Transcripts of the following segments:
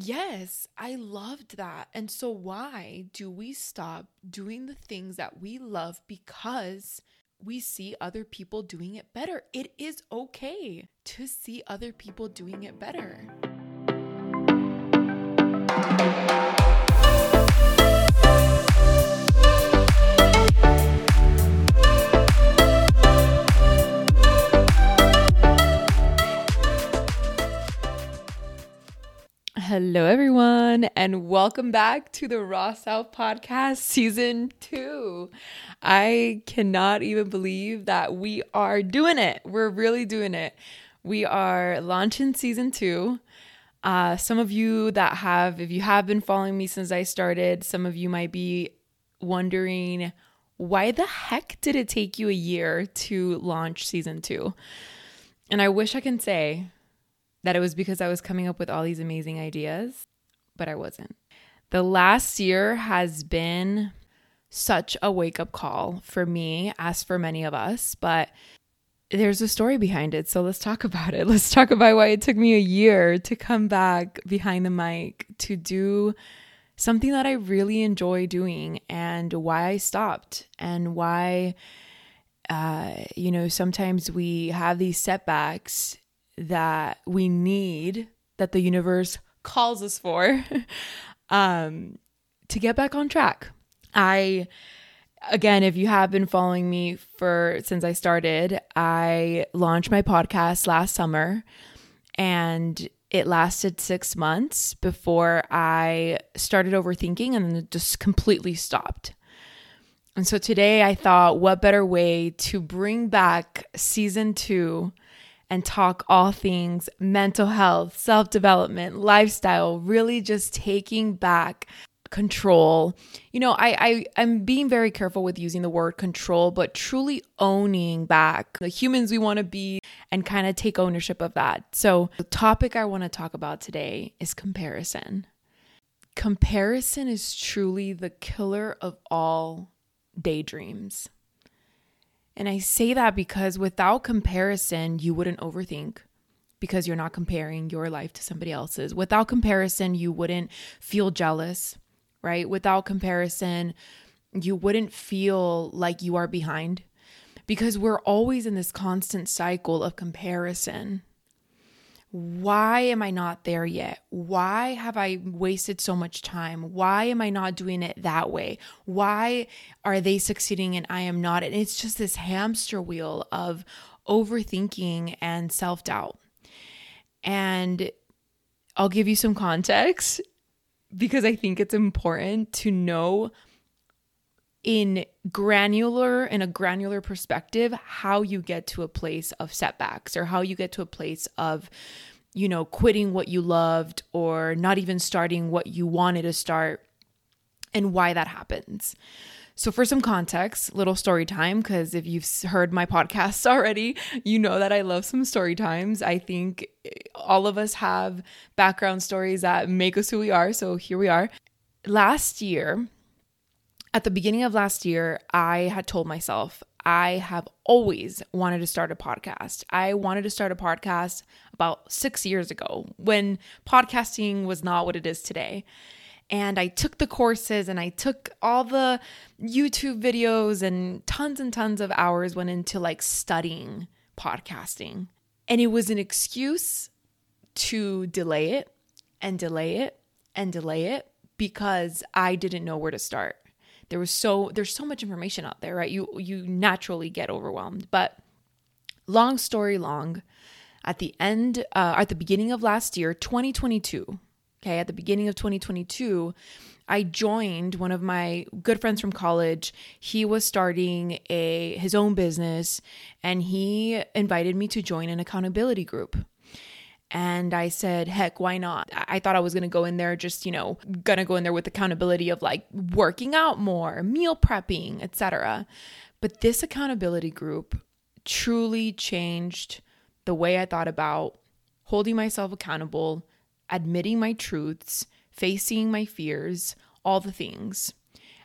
Yes, I loved that. And so, why do we stop doing the things that we love because we see other people doing it better? It is okay to see other people doing it better. Hello, everyone, and welcome back to the Raw Self Podcast Season 2. I cannot even believe that we are doing it. We're really doing it. We are launching Season 2. Uh, some of you that have, if you have been following me since I started, some of you might be wondering why the heck did it take you a year to launch Season 2? And I wish I can say, that it was because I was coming up with all these amazing ideas, but I wasn't. The last year has been such a wake up call for me, as for many of us, but there's a story behind it. So let's talk about it. Let's talk about why it took me a year to come back behind the mic to do something that I really enjoy doing and why I stopped and why, uh, you know, sometimes we have these setbacks that we need, that the universe calls us for, um, to get back on track. I, again, if you have been following me for since I started, I launched my podcast last summer and it lasted six months before I started overthinking and then just completely stopped. And so today I thought, what better way to bring back season two and talk all things mental health, self development, lifestyle, really just taking back control. You know, I, I I'm being very careful with using the word control, but truly owning back the humans we want to be and kind of take ownership of that. So the topic I want to talk about today is comparison. Comparison is truly the killer of all daydreams. And I say that because without comparison, you wouldn't overthink because you're not comparing your life to somebody else's. Without comparison, you wouldn't feel jealous, right? Without comparison, you wouldn't feel like you are behind because we're always in this constant cycle of comparison why am I not there yet? Why have I wasted so much time? Why am I not doing it that way? Why are they succeeding and I am not? And it's just this hamster wheel of overthinking and self doubt. And I'll give you some context because I think it's important to know in granular in a granular perspective how you get to a place of setbacks or how you get to a place of you know quitting what you loved or not even starting what you wanted to start and why that happens. So for some context little story time because if you've heard my podcasts already you know that i love some story times. I think eh, all of us have background stories that make us who we are so here we are. Last year at the beginning of last year, I had told myself I have always wanted to start a podcast. I wanted to start a podcast about six years ago when podcasting was not what it is today. And I took the courses and I took all the YouTube videos, and tons and tons of hours went into like studying podcasting. And it was an excuse to delay it and delay it and delay it because I didn't know where to start there was so there's so much information out there right you you naturally get overwhelmed but long story long at the end uh, at the beginning of last year 2022 okay at the beginning of 2022 I joined one of my good friends from college. He was starting a his own business and he invited me to join an accountability group. And I said, heck, why not? I thought I was going to go in there just, you know, going to go in there with accountability of like working out more, meal prepping, etc. But this accountability group truly changed the way I thought about holding myself accountable, admitting my truths, facing my fears, all the things.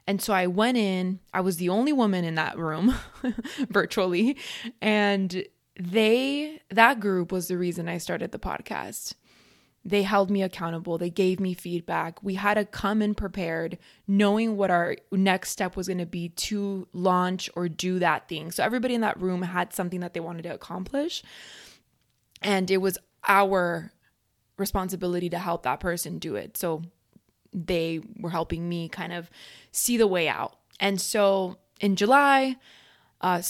And so I went in, I was the only woman in that room virtually, and they that group was the reason I started the podcast they held me accountable. They gave me feedback. We had to come in prepared, knowing what our next step was going to be to launch or do that thing. So everybody in that room had something that they wanted to accomplish. And it was our responsibility to help that person do it. So they were helping me kind of see the way out. And so in July, uh,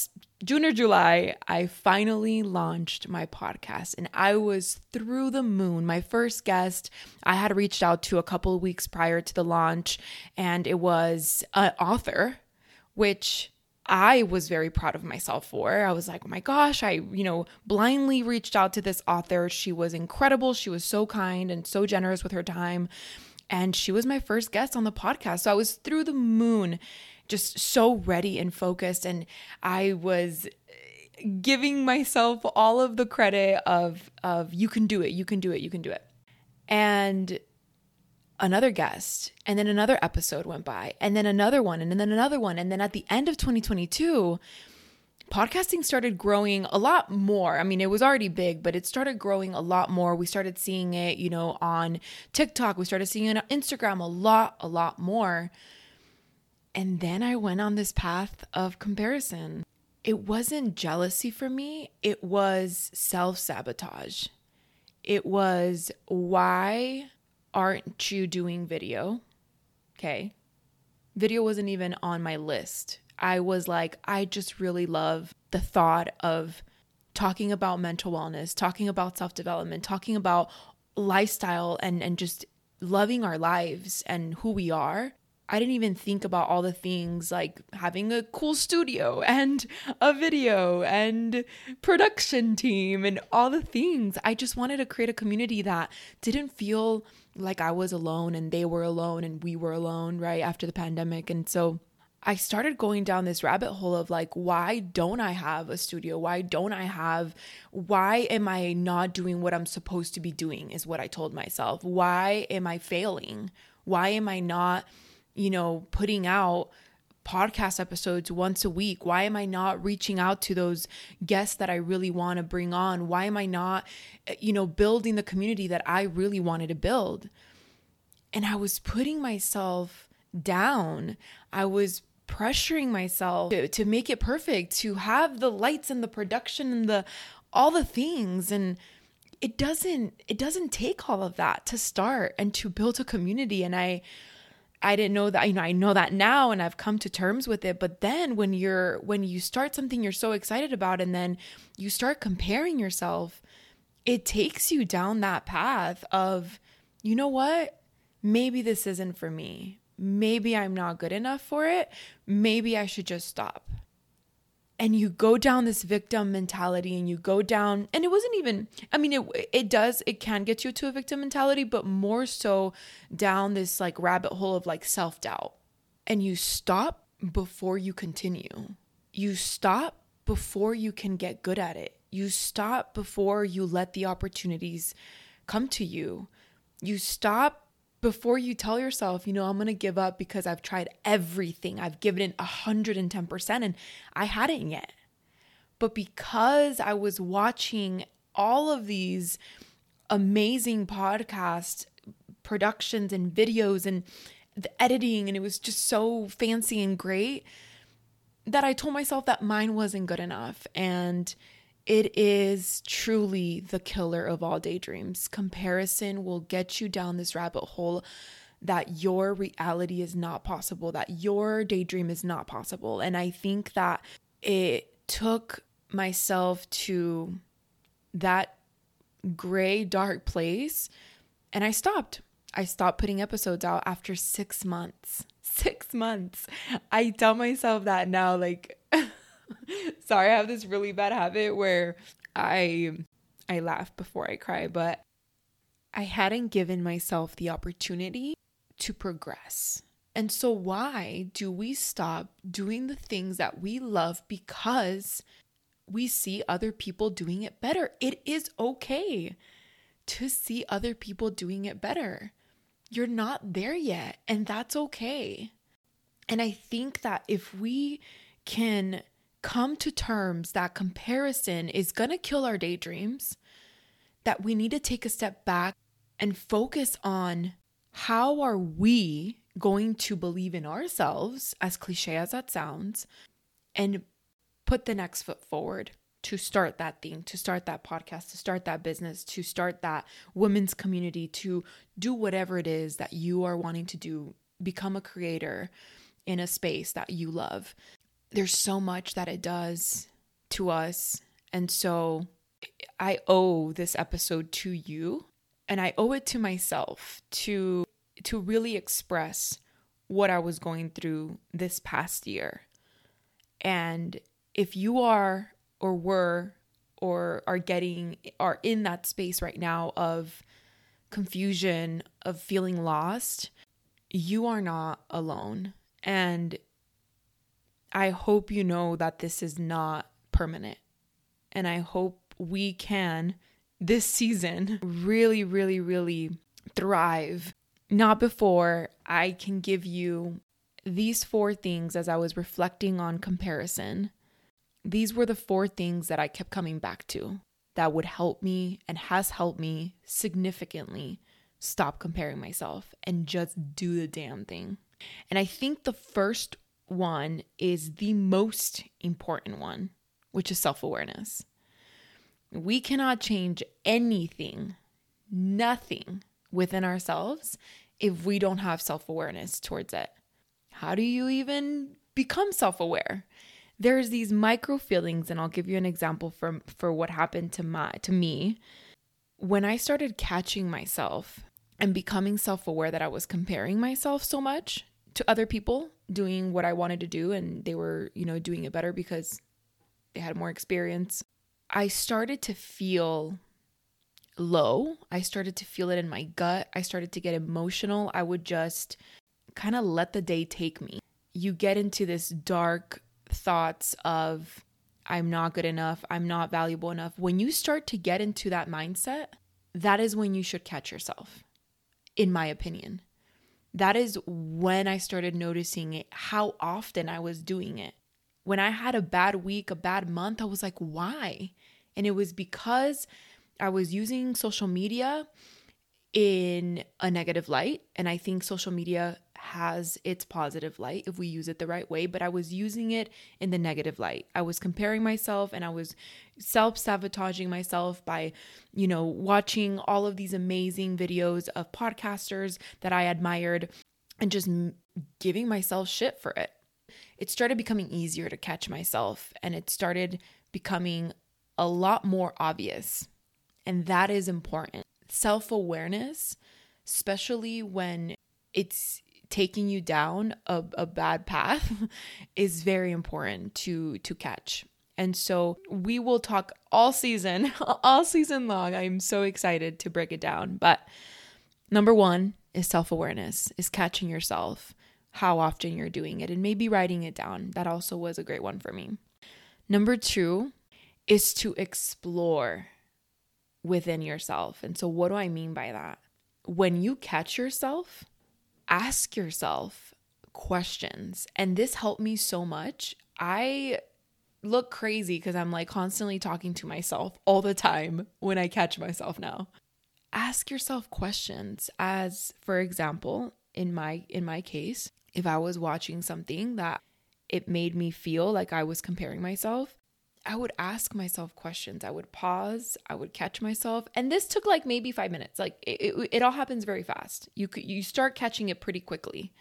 June or July, I finally launched my podcast and I was through the moon. My first guest, I had reached out to a couple weeks prior to the launch, and it was an author, which I was very proud of myself for. I was like, oh my gosh, I, you know, blindly reached out to this author. She was incredible. She was so kind and so generous with her time. And she was my first guest on the podcast. So I was through the moon just so ready and focused. And I was giving myself all of the credit of of you can do it, you can do it, you can do it. And another guest, and then another episode went by, and then another one, and then another one, and then at the end of 2022, podcasting started growing a lot more. I mean, it was already big, but it started growing a lot more. We started seeing it, you know, on TikTok, we started seeing it on Instagram a lot, a lot more. And then I went on this path of comparison. It wasn't jealousy for me, it was self sabotage. It was, why aren't you doing video? Okay. Video wasn't even on my list. I was like, I just really love the thought of talking about mental wellness, talking about self development, talking about lifestyle and, and just loving our lives and who we are. I didn't even think about all the things like having a cool studio and a video and production team and all the things. I just wanted to create a community that didn't feel like I was alone and they were alone and we were alone right after the pandemic. And so I started going down this rabbit hole of like, why don't I have a studio? Why don't I have, why am I not doing what I'm supposed to be doing? Is what I told myself. Why am I failing? Why am I not you know, putting out podcast episodes once a week? Why am I not reaching out to those guests that I really want to bring on? Why am I not, you know, building the community that I really wanted to build? And I was putting myself down. I was pressuring myself to, to make it perfect, to have the lights and the production and the all the things and it doesn't it doesn't take all of that to start and to build a community and I I didn't know that you know I know that now and I've come to terms with it but then when you're when you start something you're so excited about and then you start comparing yourself it takes you down that path of you know what? Maybe this isn't for me. Maybe I'm not good enough for it. Maybe I should just stop and you go down this victim mentality and you go down and it wasn't even i mean it it does it can get you to a victim mentality but more so down this like rabbit hole of like self-doubt. And you stop before you continue. You stop before you can get good at it. You stop before you let the opportunities come to you. You stop before you tell yourself, you know, I'm going to give up because I've tried everything, I've given it 110%, and I hadn't yet. But because I was watching all of these amazing podcast productions and videos and the editing, and it was just so fancy and great that I told myself that mine wasn't good enough. And it is truly the killer of all daydreams. Comparison will get you down this rabbit hole that your reality is not possible, that your daydream is not possible. And I think that it took myself to that gray, dark place and I stopped. I stopped putting episodes out after six months. Six months. I tell myself that now, like, Sorry, I have this really bad habit where I I laugh before I cry, but I hadn't given myself the opportunity to progress. And so why do we stop doing the things that we love because we see other people doing it better? It is okay to see other people doing it better. You're not there yet, and that's okay. And I think that if we can come to terms that comparison is going to kill our daydreams, that we need to take a step back and focus on how are we going to believe in ourselves, as cliche as that sounds, and put the next foot forward to start that thing, to start that podcast, to start that business, to start that women's community, to do whatever it is that you are wanting to do, become a creator in a space that you love. There's so much that it does to us. And so I owe this episode to you and I owe it to myself to to really express what I was going through this past year. And if you are or were or are getting are in that space right now of confusion, of feeling lost, you are not alone. And I hope you know that this is not permanent. And I hope we can this season really, really, really thrive. Not before I can give you these four things as I was reflecting on comparison these were the four things that I kept coming back to that would help me and has helped me significantly stop comparing myself and just do the damn thing. And I think the first one is the most important one, which is self awareness. We cannot change anything, nothing within ourselves if we don't have self awareness towards it. How do you even become self aware? there's these micro feelings and I'll give you an example from for what happened to my to me when I started catching myself and becoming self-aware that I was comparing myself so much to other people doing what I wanted to do and they were, you know, doing it better because they had more experience. I started to feel low. I started to feel it in my gut. I started to get emotional. I would just kind of let the day take me. You get into this dark thoughts of I'm not good enough, I'm not valuable enough, when you start to get into that mindset, that is when you should catch yourself, in my opinion. That is when I started noticing it, how often I was doing it. When I had a bad week, a bad month, I was like, why? And it was because I was using social media in a negative light. And I think social media has its positive light if we use it the right way, but I was using it in the negative light. I was comparing myself and I was self sabotaging myself by, you know, watching all of these amazing videos of podcasters that I admired and just giving myself shit for it. It started becoming easier to catch myself and it started becoming a lot more obvious. And that is important. Self awareness, especially when it's taking you down a, a bad path is very important to to catch. And so we will talk all season, all season long. I'm so excited to break it down. But number one is self awareness, is catching yourself, how often you're doing it, and maybe writing it down. That also was a great one for me. Number two is to explore within yourself. And so, what do I mean by that? When you catch yourself, ask yourself questions. And this helped me so much. I look crazy because I'm like constantly talking to myself all the time when I catch myself now. Ask yourself questions as for example, in my in my case, if I was watching something that it made me feel like I was comparing myself, I would ask myself questions. I would pause. I would catch myself, and this took like maybe five minutes. Like it, it, it all happens very fast. You you start catching it pretty quickly.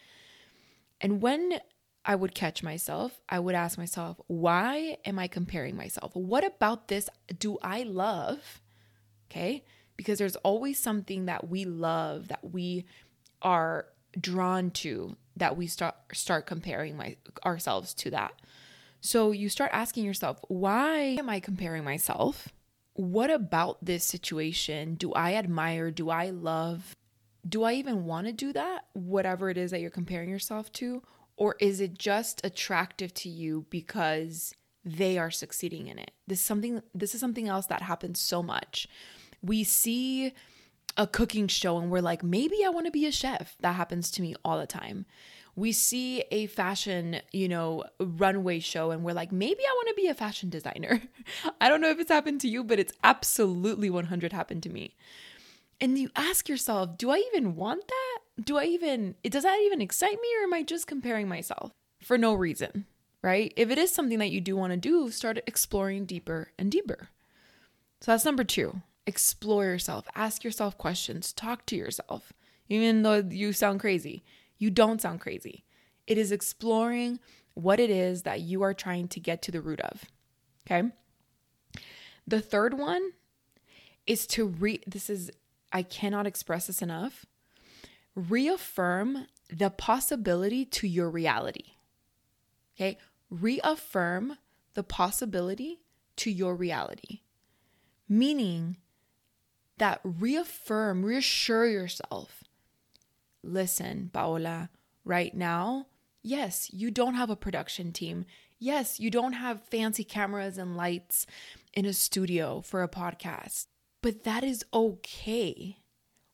And when I would catch myself, I would ask myself, why am I comparing myself? What about this do I love? Okay, because there's always something that we love that we are drawn to that we start start comparing my ourselves to that. So you start asking yourself, why am I comparing myself? What about this situation do I admire? Do I love? Do I even want to do that? Whatever it is that you're comparing yourself to? Or is it just attractive to you because they are succeeding in it? This is something this is something else that happens so much. We see a cooking show and we're like, maybe I want to be a chef. That happens to me all the time we see a fashion, you know, runway show and we're like, maybe I want to be a fashion designer. I don't know if it's happened to you, but it's absolutely 100 happened to me. And you ask yourself, do I even want that? Do I even, does that even excite me or am I just comparing myself for no reason? Right? If it is something that you do want to do, start exploring deeper and deeper. So that's number two. Explore yourself, ask yourself questions, talk to yourself, even though you sound crazy. You don't sound crazy. It is exploring what it is that you are trying to get to the root of. Okay. The third one is to re, this is, I cannot express this enough. Reaffirm the possibility to your reality. Okay. Reaffirm the possibility to your reality. Meaning that reaffirm, reassure yourself. Listen, Paola, right now, yes, you don't have a production team. Yes, you don't have fancy cameras and lights in a studio for a podcast, but that is okay.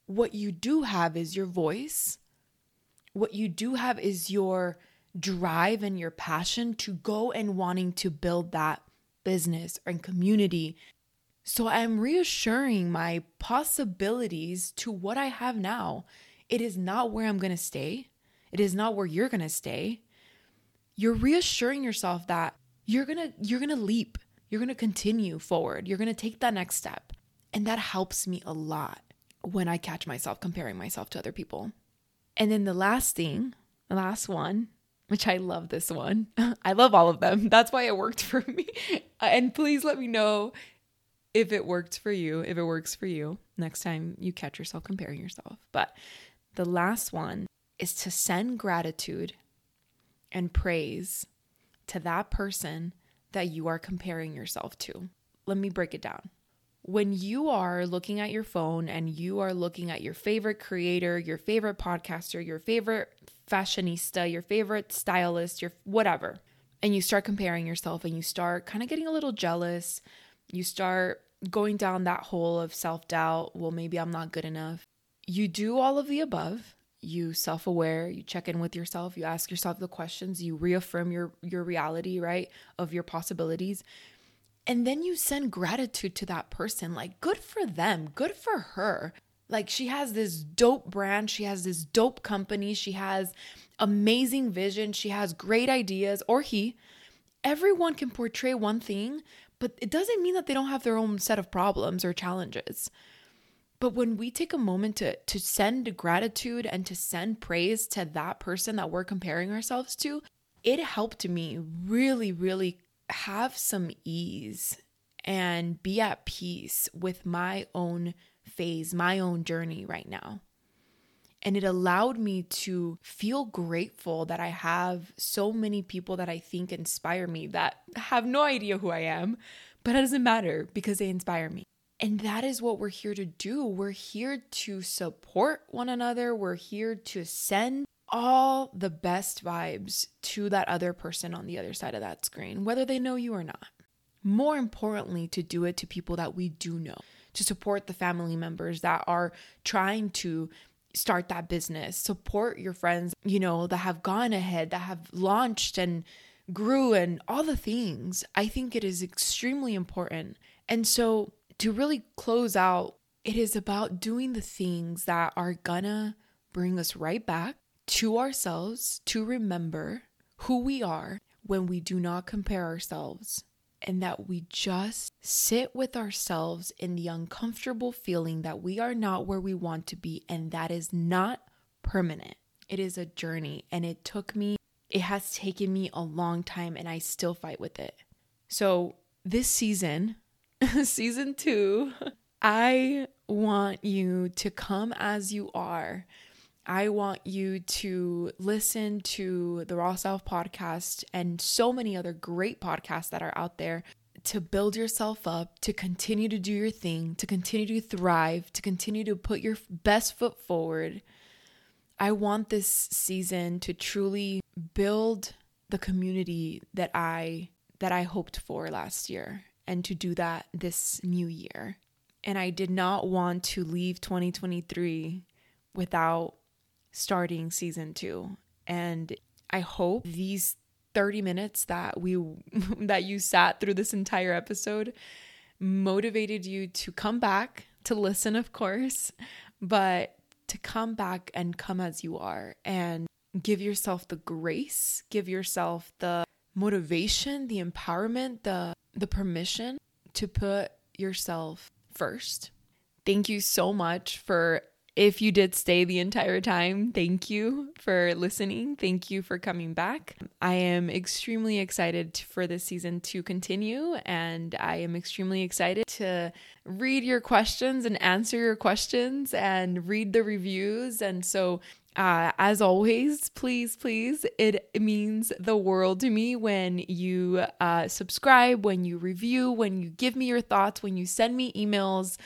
What you do have is your voice. What you do have is your drive and your passion to go and wanting to build that business and community. So I'm reassuring my possibilities to what I have now. It is not where I'm going to stay. It is not where you're going to stay. You're reassuring yourself that you're going to you're going to leap. You're going to continue forward. You're going to take that next step. And that helps me a lot when I catch myself comparing myself to other people. And then the last thing, the last one, which I love this one. I love all of them. That's why it worked for me. And please let me know if it worked for you, if it works for you next time you catch yourself comparing yourself. But the last one is to send gratitude and praise to that person that you are comparing yourself to. Let me break it down. When you are looking at your phone and you are looking at your favorite creator, your favorite podcaster, your favorite fashionista, your favorite stylist, your whatever, and you start comparing yourself and you start kind of getting a little jealous, you start going down that hole of self doubt. Well, maybe I'm not good enough. You do all of the above. You self-aware you check in with yourself you ask yourself the questions you reaffirm your your reality right of your possibilities. And then you send gratitude to that person like good for them good for her. Like she has this dope brand she has this dope company she has amazing vision she has great ideas or he. Everyone can portray one thing but it doesn't mean that they don't have their own set of problems or challenges but when we take a moment to to send gratitude and to send praise to that person that we're comparing ourselves to, it helped me really really have some ease and be at peace with my own phase, my own journey right now. And it allowed me to feel grateful that I have so many people that I think inspire me that have no idea who I am, but it doesn't matter because they inspire me. And that is what we're here to do. We're here to support one another. We're here to send all the best vibes to that other person on the other side of that screen, whether they know you or not. More importantly, to do it to people that we do know, to support the family members that are trying to start that business, support your friends, you know, that have gone ahead, that have launched and grew and all the things. I think it is extremely important. And so to really close out, it is about doing the things that are gonna bring us right back to ourselves to remember who we are when we do not compare ourselves and that we just sit with ourselves in the uncomfortable feeling that we are not where we want to be and that is not permanent. It is a journey and it took me, it has taken me a long time and I still fight with it. So, this season, season two, I want you to come as you are. I want you to listen to the Raw Self podcast and so many other great podcasts that are out there to build yourself up, to continue to do your thing, to continue to thrive, to continue to put your best foot forward. I want this season to truly build the community that I that I hoped for last year and to do that this new year. And I did not want to leave 2023 without starting season 2. And I hope these 30 minutes that we that you sat through this entire episode motivated you to come back to listen, of course, but to come back and come as you are and give yourself the grace, give yourself the motivation, the empowerment, the the permission to put yourself first. Thank you so much for if you did stay the entire time, thank you for listening. Thank you for coming back. I am extremely excited for this season to continue, and I am extremely excited to read your questions and answer your questions and read the reviews. And so, uh, as always, please, please, it means the world to me when you uh, subscribe, when you review, when you give me your thoughts, when you send me emails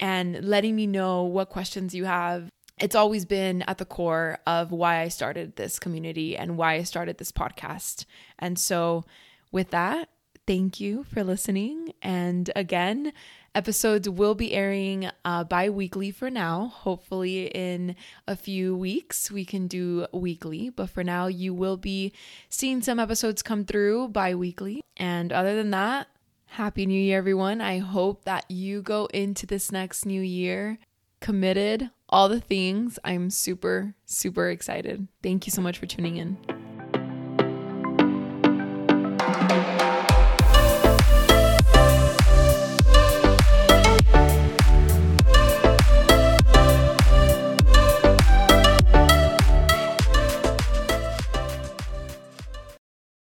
and letting me know what questions you have. It's always been at the core of why I started this community and why I started this podcast. And so, with that, thank you for listening. And again, episodes will be airing uh, bi weekly for now. Hopefully, in a few weeks, we can do weekly. But for now, you will be seeing some episodes come through bi weekly. And other than that, Happy New Year, everyone. I hope that you go into this next new year committed, all the things. I'm super, super excited. Thank you so much for tuning in.